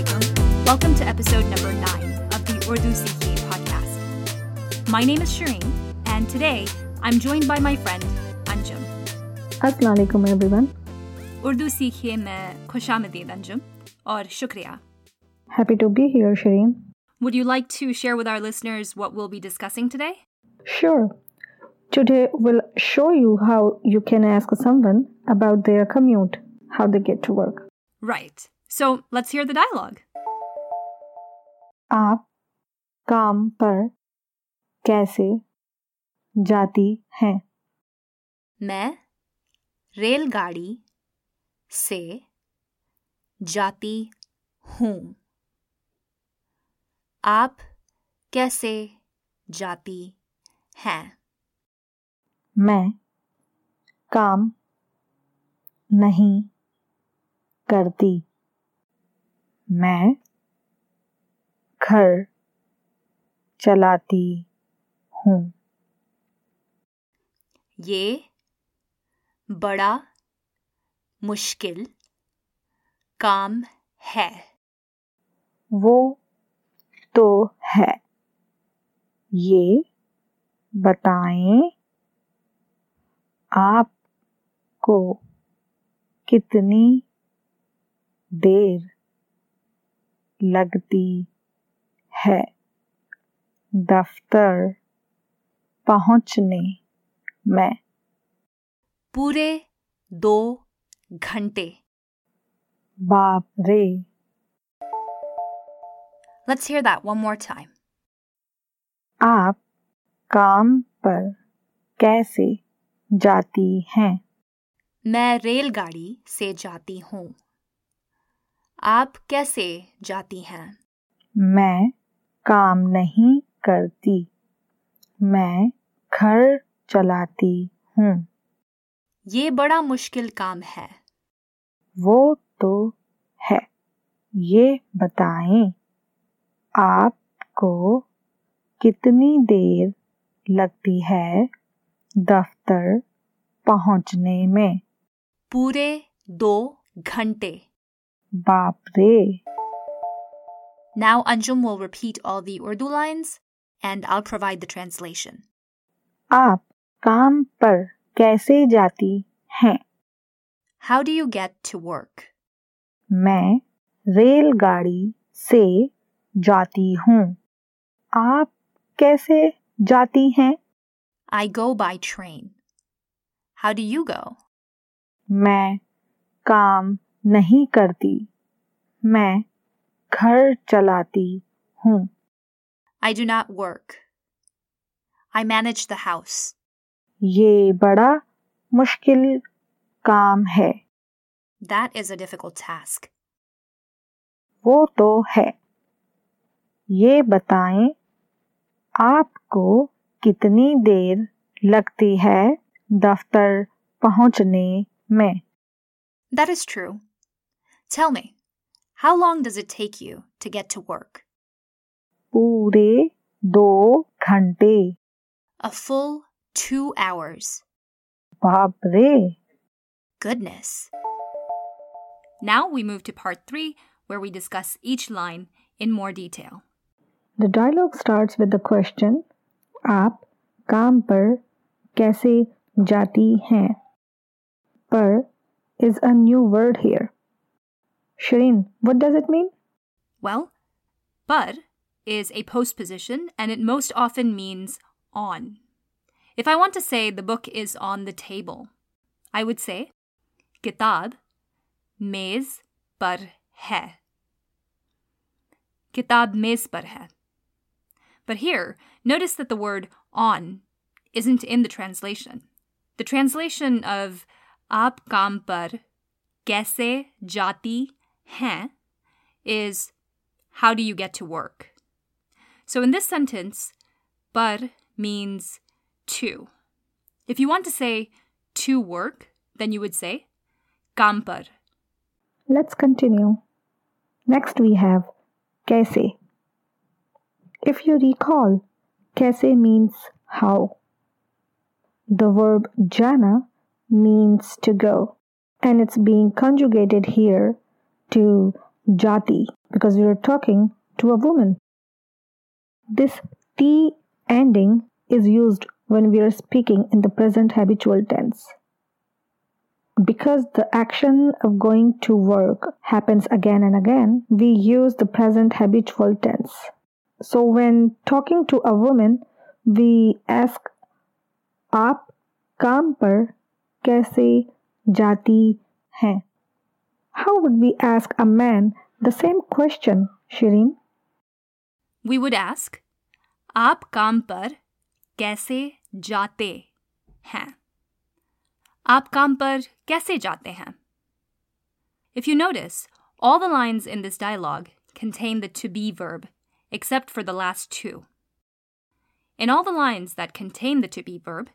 Welcome to episode number nine of the Urdu Sikhiye podcast. My name is Shireen, and today I'm joined by my friend Anjum. Assalamualaikum, everyone. Urdu Sikhiye me khushamdeed Anjum, or shukriya. Happy to be here, Shireen. Would you like to share with our listeners what we'll be discussing today? Sure. Today we'll show you how you can ask someone about their commute, how they get to work. Right. So let's hear the dialogue. आप काम पर कैसे जाती हैं? मैं रेलगाड़ी से जाती हूँ। आप कैसे जाती हैं? मैं काम नहीं करती। मैं घर चलाती हूँ। ये बड़ा मुश्किल काम है। वो तो है। ये बताएँ आपको कितनी देर लगती है। दफ्तर पहुँचने में पूरे दो घंटे। बाप रे Let's hear that one more time. आप काम पर कैसे जाती हैं? मैं रेलगाड़ी से जाती हूँ। आप कैसे जाती हैं? मैं काम नहीं करती। मैं घर चलाती हूँ। ये बड़ा मुश्किल काम है। वो तो है। ये बताएँ आपको कितनी देर लगती है दफ्तर पहुँचने में? पूरे दो घंटे। रे Now Anjum will repeat all the Urdu lines and I'll provide the translation. आप काम पर कैसे जाती हैं How do you get to work? मैं रेलगाड़ी से जाती हूँ आप कैसे जाती हैं I go by train. How do you go? मैं काम नहीं करती। मैं घर चलाती हूँ। I do not work I manage the house ये बड़ा मुश्किल काम है। That is a difficult task वो तो है। ये बताएँ आपको कितनी देर लगती है दफ्तर पहुँचने में? That is true Tell me, how long does it take you to get to work? पूरे दो घंटे A full two hours. बाप रे Goodness. Now we move to part three, where we discuss each line in more detail. The dialogue starts with the question आप काम पर कैसे जाती हैं पर is a new word here. Shireen, what does it mean? Well, bud is a postposition and it most often means on. If I want to say the book is on the table, I would say kitab mez par hai. Kitab mez par hai. But here, notice that the word on isn't in the translation. The translation of aap kam par kaise jati hein, is how do you get to work? So in this sentence, "bar" means to. If you want to say to work, then you would say kampar. Let's continue. Next we have kaise. If you recall, kaise means how. The verb jana means to go, and it's being conjugated here to jati, because we are talking to a woman. This T ending is used when we are speaking in the present habitual tense. Because the action of going to work happens again and again, we use the present habitual tense. So when talking to a woman, we ask आप काम पर कैसे जाती हैं? how would we ask a man the same question, Shireen? We would ask, आप काम par kaise jaate hain?" आप काम par kaise jaate hain?" If you notice, all the lines in this dialogue contain the to be verb, except for the last two. In all the lines that contain the to be verb,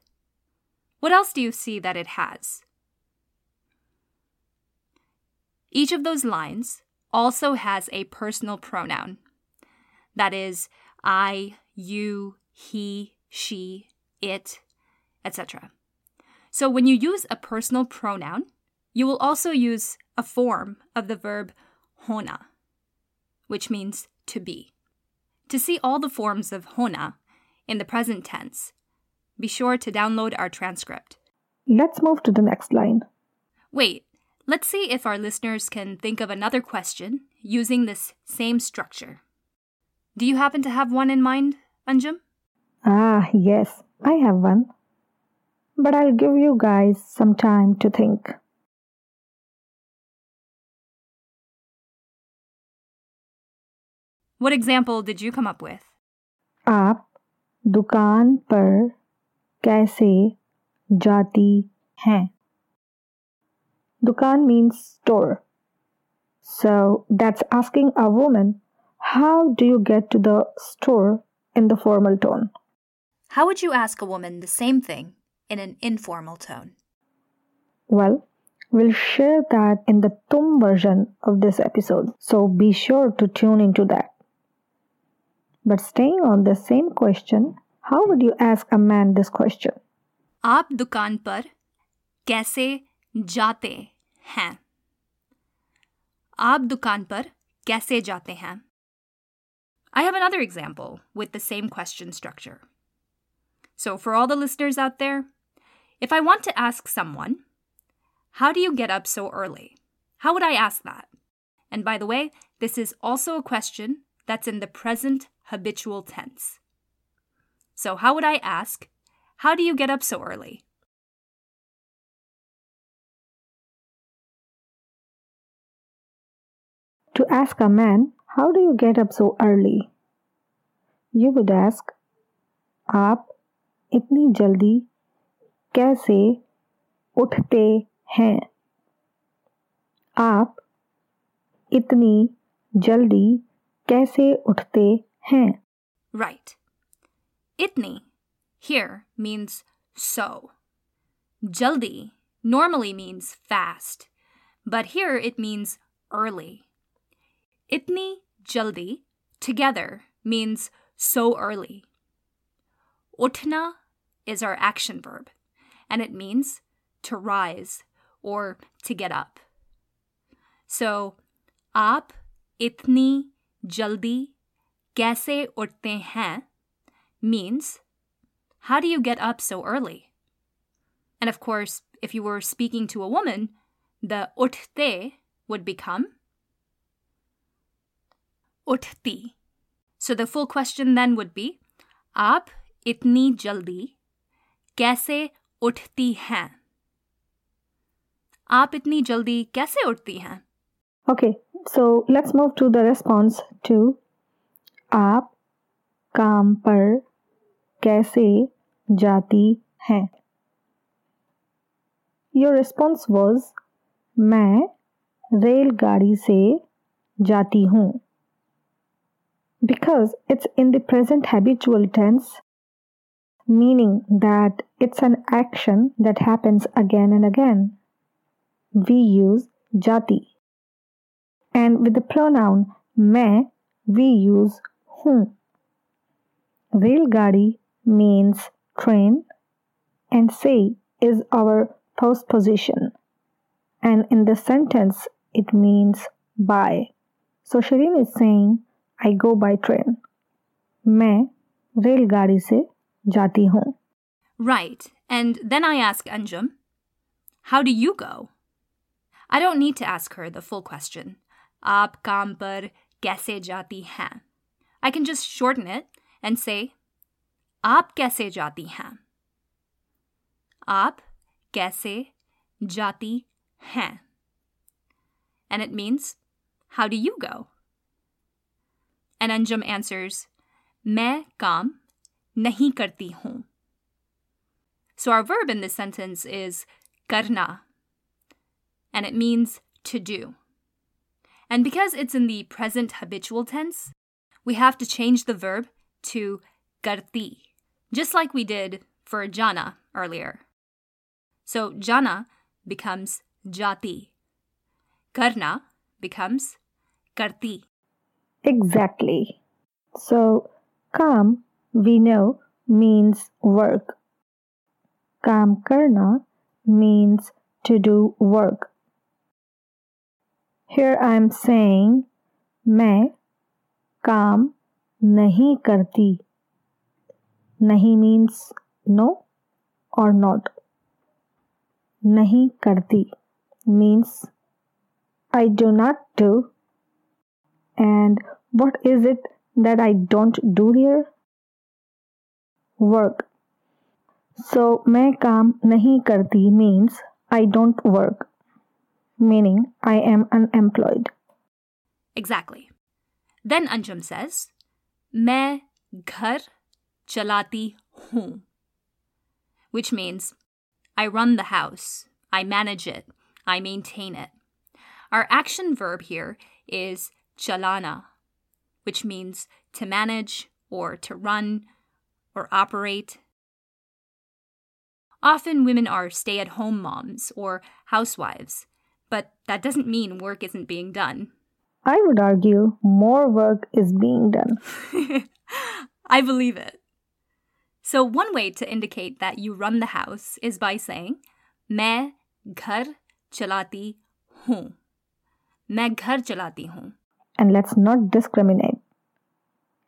what else do you see that it has? Each of those lines also has a personal pronoun. That is, I, you, he, she, it, etc. So when you use a personal pronoun, you will also use a form of the verb hona, which means to be. To see all the forms of hona in the present tense, be sure to download our transcript. Let's move to the next line. Wait, let's see if our listeners can think of another question using this same structure. Do you happen to have one in mind, Anjum? Ah, yes, I have one but I'll give you guys some time to think. What example did you come up with? आप दुकान पर कैसे जाती हैं? Dukan means store. So that's asking a woman, how do you get to the store in the formal tone? How would you ask a woman the same thing in an informal tone? Well, we'll share that in the Tum version of this episode, so be sure to tune into that. But staying on the same question, how would you ask a man this question? आप दुकान पर कैसे जाते हैं आप दुकान पर कैसे जाते हैं I have another example with the same question structure. So, for all the listeners out there, if I want to ask someone, how do you get up so early? How would I ask that? And by the way, this is also a question that's in the present habitual tense. So, how would I ask, how do you get up so early? To ask a man, How do you get up so early? You would ask, "Aap itni jaldi kaise uthte hain?" Aap itni jaldi kaise uthte hain? Right. Itni here means so. Jaldi normally means fast, but here it means early. Itni jaldi together means so early. Uthna is our action verb, and it means to rise or to get up. So, aap itni jaldi kaise uthte hain means how do you get up so early? And of course, if you were speaking to a woman, the uthte would become उठती। So the full question then would be आप इतनी जल्दी कैसे उठती हैं? आप इतनी जल्दी कैसे उठती हैं? Okay so let's move to the response to आप काम पर कैसे जाती हैं? योर रिस्पॉन्स वॉज़ मैं रेलगाड़ी से जाती हूँ। Because it's in the present habitual tense meaning that it's an action that happens again and again. We use jati. And with the pronoun मैं, we use हूँ. Railgadi means train and say is our postposition. And in the sentence, it means by. So Shireen is saying, I go by train. मैं रेलगाड़ी से जाती हूँ. Right. And then I ask Anjum, How do you go? I don't need to ask her the full question. आप काम पर कैसे जाती हैं? I can just shorten it and say, आप कैसे जाती हैं? आप कैसे जाती हैं? And it means, How do you go? And Anjum answers, मैं काम नहीं करती हूँ. So our verb in this sentence is karna, and it means to do. And because it's in the present habitual tense, we have to change the verb to karti, just like we did for jana earlier. So jana becomes jati. Karna becomes karti. Exactly. So, काम we know means work. काम करना means to do work. Here I am saying मैं काम नहीं करती. नहीं means no or not. नहीं करती means I do not do. And what is it that I don't do here? Work. So मैं काम नहीं करती means I don't work, meaning I am unemployed. Exactly. Then Anjum says, मैं घर चलाती हूँ, which means I run the house, I manage it, I maintain it. Our action verb here is chalana, which means to manage or to run or operate. Often women are stay at home moms or housewives, but that doesn't mean work isn't being done. I would argue more work is being done. I believe it. So, one way to indicate that you run the house is by saying, मैं घर चलाती हूँ. मैं घर चलाती हूँ. And let's not discriminate.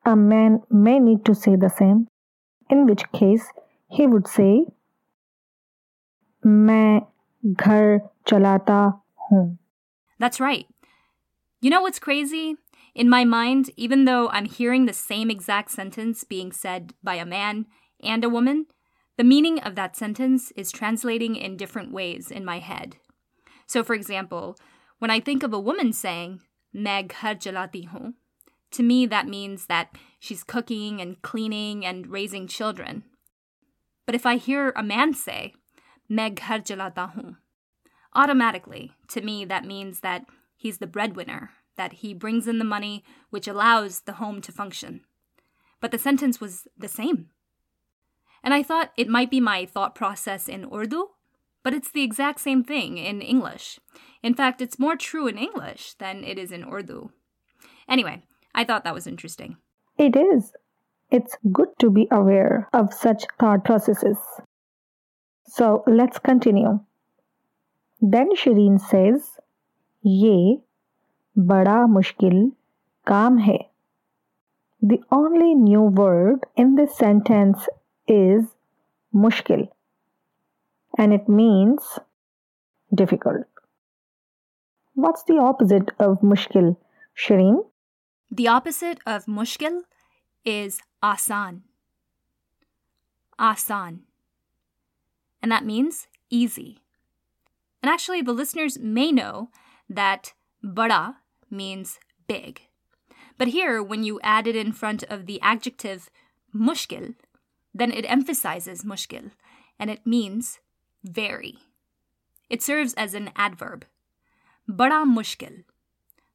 A man may need to say the same, in which case he would say, मैं घर चलाता हूँ. That's right. You know what's crazy? In my mind, even though I'm hearing the same exact sentence being said by a man and a woman, the meaning of that sentence is translating in different ways in my head. So, for example, when I think of a woman saying, मैं घर चलाती हूँ, to me that means that she's cooking and cleaning and raising children. But if I hear a man say, मैं घर चलाता हूँ, automatically, to me, that means that he's the breadwinner, that he brings in the money which allows the home to function. But the sentence was the same. And I thought it might be my thought process in Urdu, but it's the exact same thing in English. In fact, it's more true in English than it is in Urdu. Anyway, I thought that was interesting. It is. It's good to be aware of such thought processes. So let's continue. Then Shireen says, ये बड़ा मुश्किल काम है. The only new word in this sentence is mushkil and it means difficult. What's the opposite of mushkil, Shireen? The opposite of mushkil is asan. Asan. And that means easy. And actually, the listeners may know that bada means big. But here, when you add it in front of the adjective mushkil, then it emphasizes mushkil and it means very. It serves as an adverb. Bada mushkil.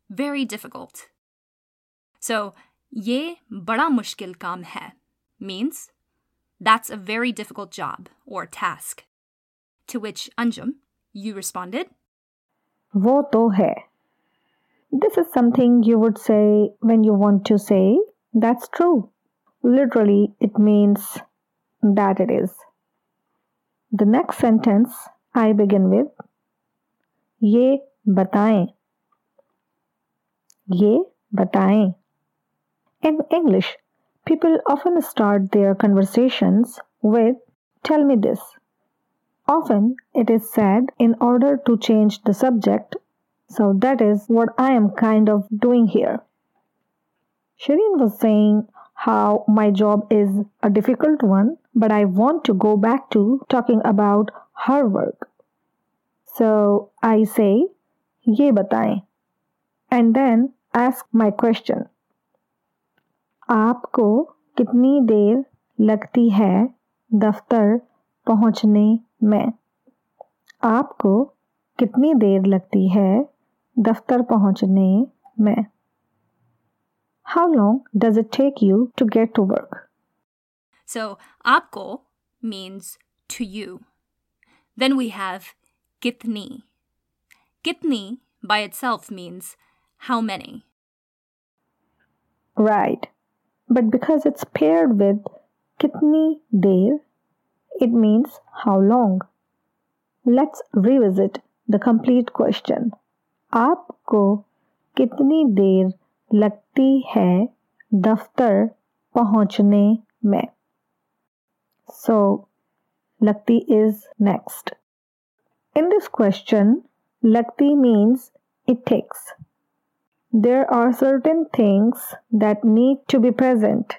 Very difficult. So, ye bada mushkil kam hai means that's a very difficult job or task. To which Anjum, you responded, वो तो है. This is something you would say when you want to say that's true. Literally, it means that it is. The next sentence I begin with ये बताएं. ये बताएं. In English, people often start their conversations with tell me this. Often it is said in order to change the subject, so that is what I am kind of doing here. Shireen was saying how my job is a difficult one, but I want to go back to talking about her work. So I say, ये बताएँ। And then ask my question आपको कितनी देर लगती है दफ्तर पहुँचने में? आपको कितनी देर लगती है दफ्तर पहुँचने में? How long does it take you to get to work so आपको means to you then we have कितनी. Kitni by itself means how many. Right. But because it's paired with kitni der, it means how long. Let's revisit the complete question. आपको कितनी देर लगती है दफ्तर पहुंचने में So लगती is next in this question. Lagti means it takes. There are certain things that need to be present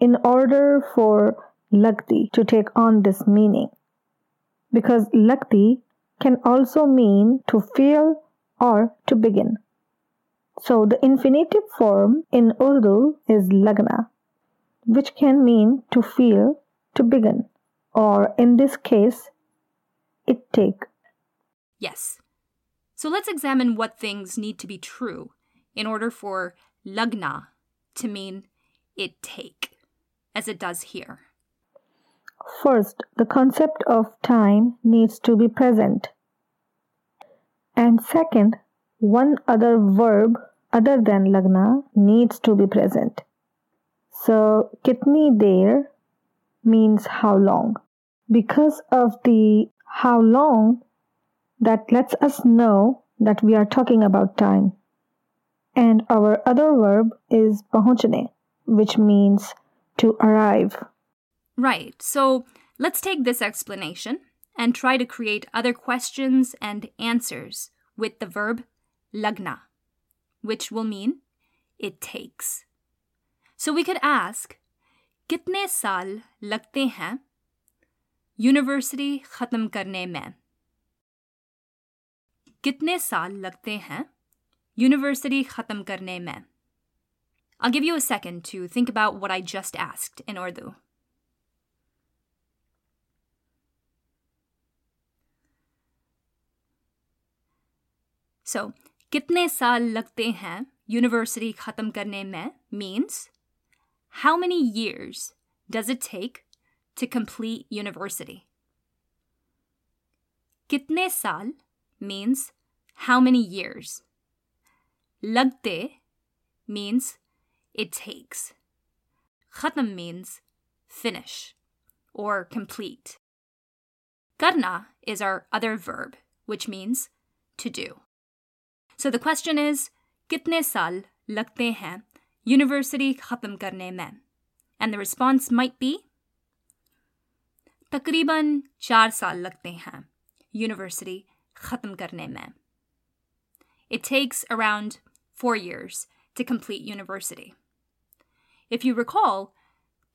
in order for Lagti to take on this meaning. Because Lagti can also mean to feel or to begin. So the infinitive form in Urdu is lagna, which can mean to feel, to begin, or in this case, it take. Yes. So let's examine what things need to be true in order for lagna to mean it take, as it does here. First, the concept of time needs to be present. And second, one other verb other than lagna needs to be present. So, kitni der means how long. Because of the how long, that lets us know that we are talking about time. And our other verb is pahunchne, which means to arrive. Right. So let's take this explanation and try to create other questions and answers with the verb lagna, which will mean it takes. So we could ask, कितने साल लगते हैं university खत्म करने में कितने साल लगते हैं यूनिवर्सिटी खत्म करने में I'll give you a second to think about what I just asked in Urdu. So, कितने साल लगते हैं यूनिवर्सिटी खत्म करने में means how many years does it take to complete university? कितने साल means how many years? Lagte means it takes. Khatam means finish or complete. Karna is our other verb, which means to do. So the question is, kitne saal lagte hain university khatam karne mein? And the response might be, takriban char saal lagte hain university khatam karne mein. It takes around four years to complete university. If you recall,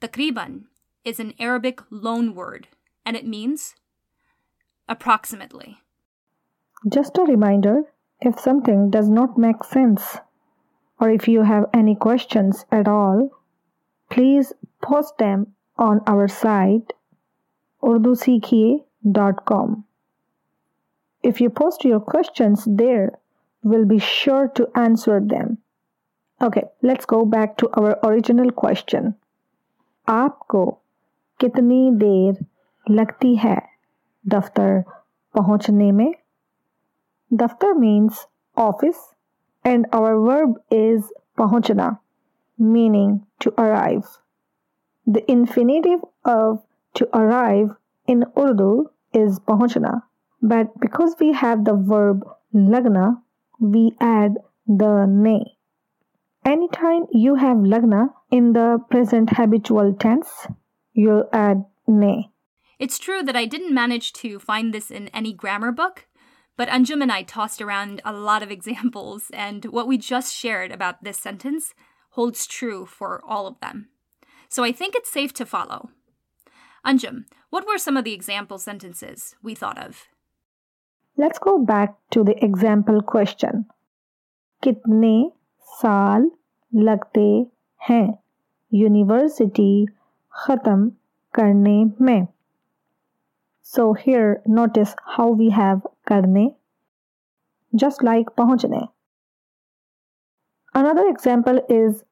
takriban is an Arabic loan word and it means approximately. Just a reminder if something does not make sense, or if you have any questions at all, please post them on our site urdusikhiye.com. If you post your questions there, we'll be sure to answer them. Okay, let's go back to our original question. आपको कितनी देर लगती है दफ्तर पहुंचने में Daftar means office and our verb is pahunchna, meaning to arrive. The infinitive of to arrive in Urdu is pahunchna, but because we have the verb lagna, we add the ne. Anytime you have lagna in the present habitual tense, you'll add ne. It's true that I didn't manage to find this in any grammar book, but Anjum and I tossed around a lot of examples, and what we just shared about this sentence holds true for all of them. So I think it's safe to follow. Anjum, what were some of the example sentences we thought of? Let's go back to the example question कितने साल लगते हैं university ख़त्म करने में? So here notice how we have करने. Just like like पहुँचने. Another example is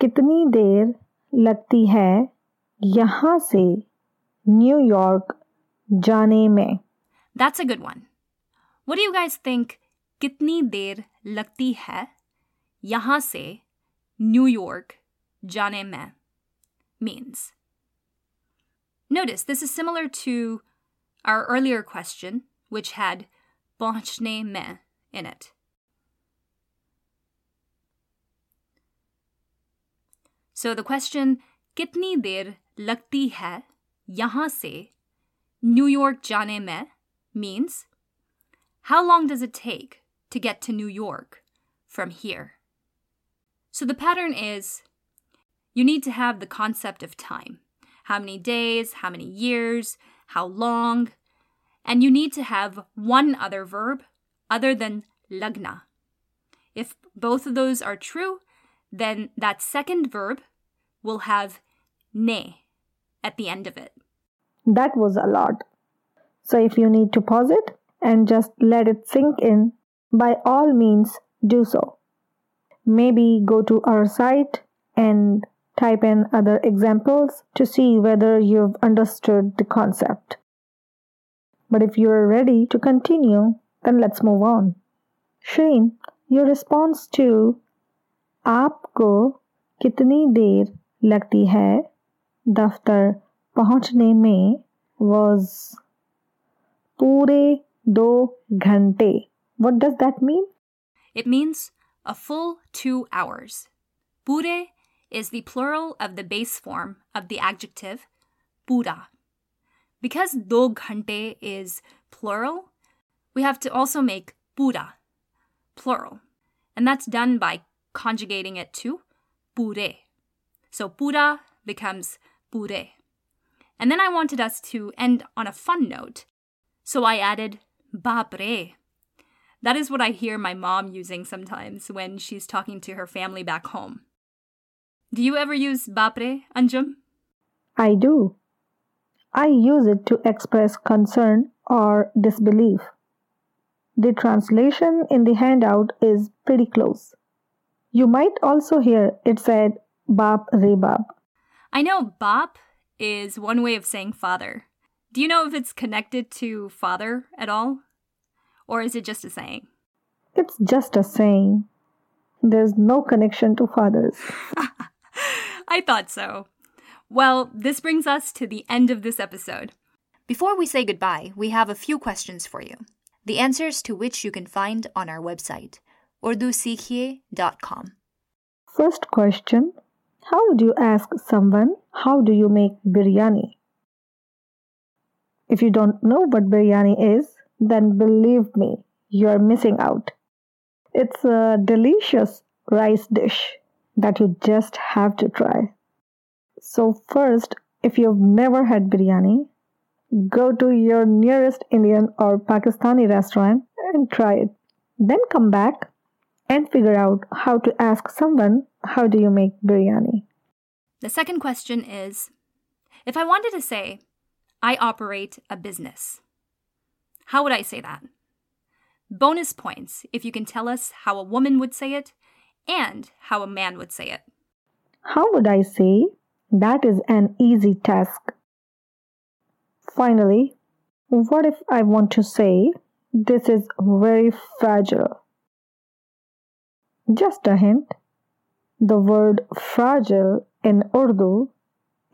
कितनी देर लगती है यहाँ से न्यूयॉर्क जाने में? That's a good one What do you guys think कितनी देर लगती है यहाँ से न्यूयॉर्क जाने में means? Notice this is similar to our earlier question, which had पहुंचने में in it. So the question कितनी देर लगती है यहाँ से न्यूयॉर्क जाने में means how long does it take to get to New York from here? So the pattern is you need to have the concept of time. How many days, how many years, how long, and you need to have one other verb other than lagna. If both of those are true, then that second verb will have ne at the end of it. That was a lot. So if you need to pause it and just let it sink in, by all means do so. Maybe go to our site and type in other examples to see whether you've understood the concept. But if you're ready to continue, then let's move on. Shireen, your response to आपको कितनी देर लगती है दफ्तर पहुंचने में was पूरे do ghante. What does that mean? It means a full two hours. Pure is the plural of the base form of the adjective pura. Because do ghante is plural, we have to also make pura plural. And that's done by conjugating it to pure. So pura becomes pure. And then I wanted us to end on a fun note, so I added bapre. That is what I hear my mom using sometimes when she's talking to her family back home. Do you ever use bapre, Anjum? I do. I use it to express concern or disbelief. The translation in the handout is pretty close. You might also hear it said Bap Re Bap. I know bap is one way of saying father. Do you know if it's connected to father at all? Or is it just a saying? It's just a saying. There's no connection to fathers. I thought so. Well, this brings us to the end of this episode. Before we say goodbye, we have a few questions for you. The answers to which you can find on our website, urdusikhiye.com. First question How would you ask someone, How do you make biryani? If you don't know what biryani is, then believe me, you're missing out. It's a delicious rice dish that you just have to try. So, first, if you've never had biryani, go to your nearest Indian or Pakistani restaurant and try it. Then come back and figure out how to ask someone, How do you make biryani? The second question is if I wanted to say, I operate a business, how would I say that? Bonus points if you can tell us how a woman would say it and how a man would say it. How would I say? That is an easy task. Finally, what if I want to say this is very fragile? Just a hint the word fragile in Urdu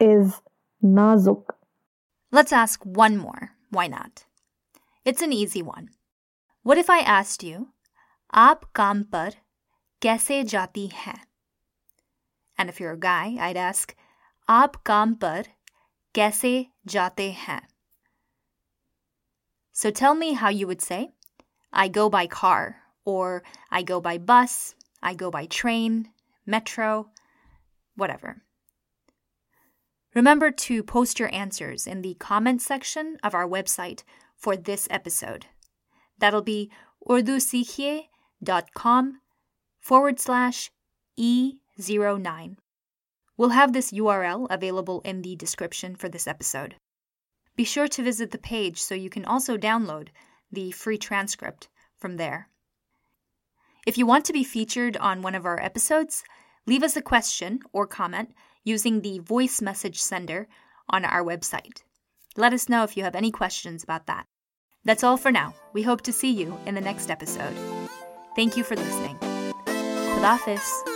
is nazuk. Let's ask one more. Why not? It's an easy one. What if I asked you, आप काम पर कैसे जाती हैं? And if you're a guy, I'd ask, आप काम पर कैसे जाते हैं? So tell me how you would say, I go by car, or I go by bus, I go by train, metro, whatever. Remember to post your answers in the comments section of our website for this episode. That'll be urdusikhiye.com forward slash E09. We'll have this URL available in the description for this episode. Be sure to visit the page so you can also download the free transcript from there. If you want to be featured on one of our episodes, leave us a question or comment using the voice message sender on our website. Let us know if you have any questions about that. That's all for now. We hope to see you in the next episode. Thank you for listening. Khudafis.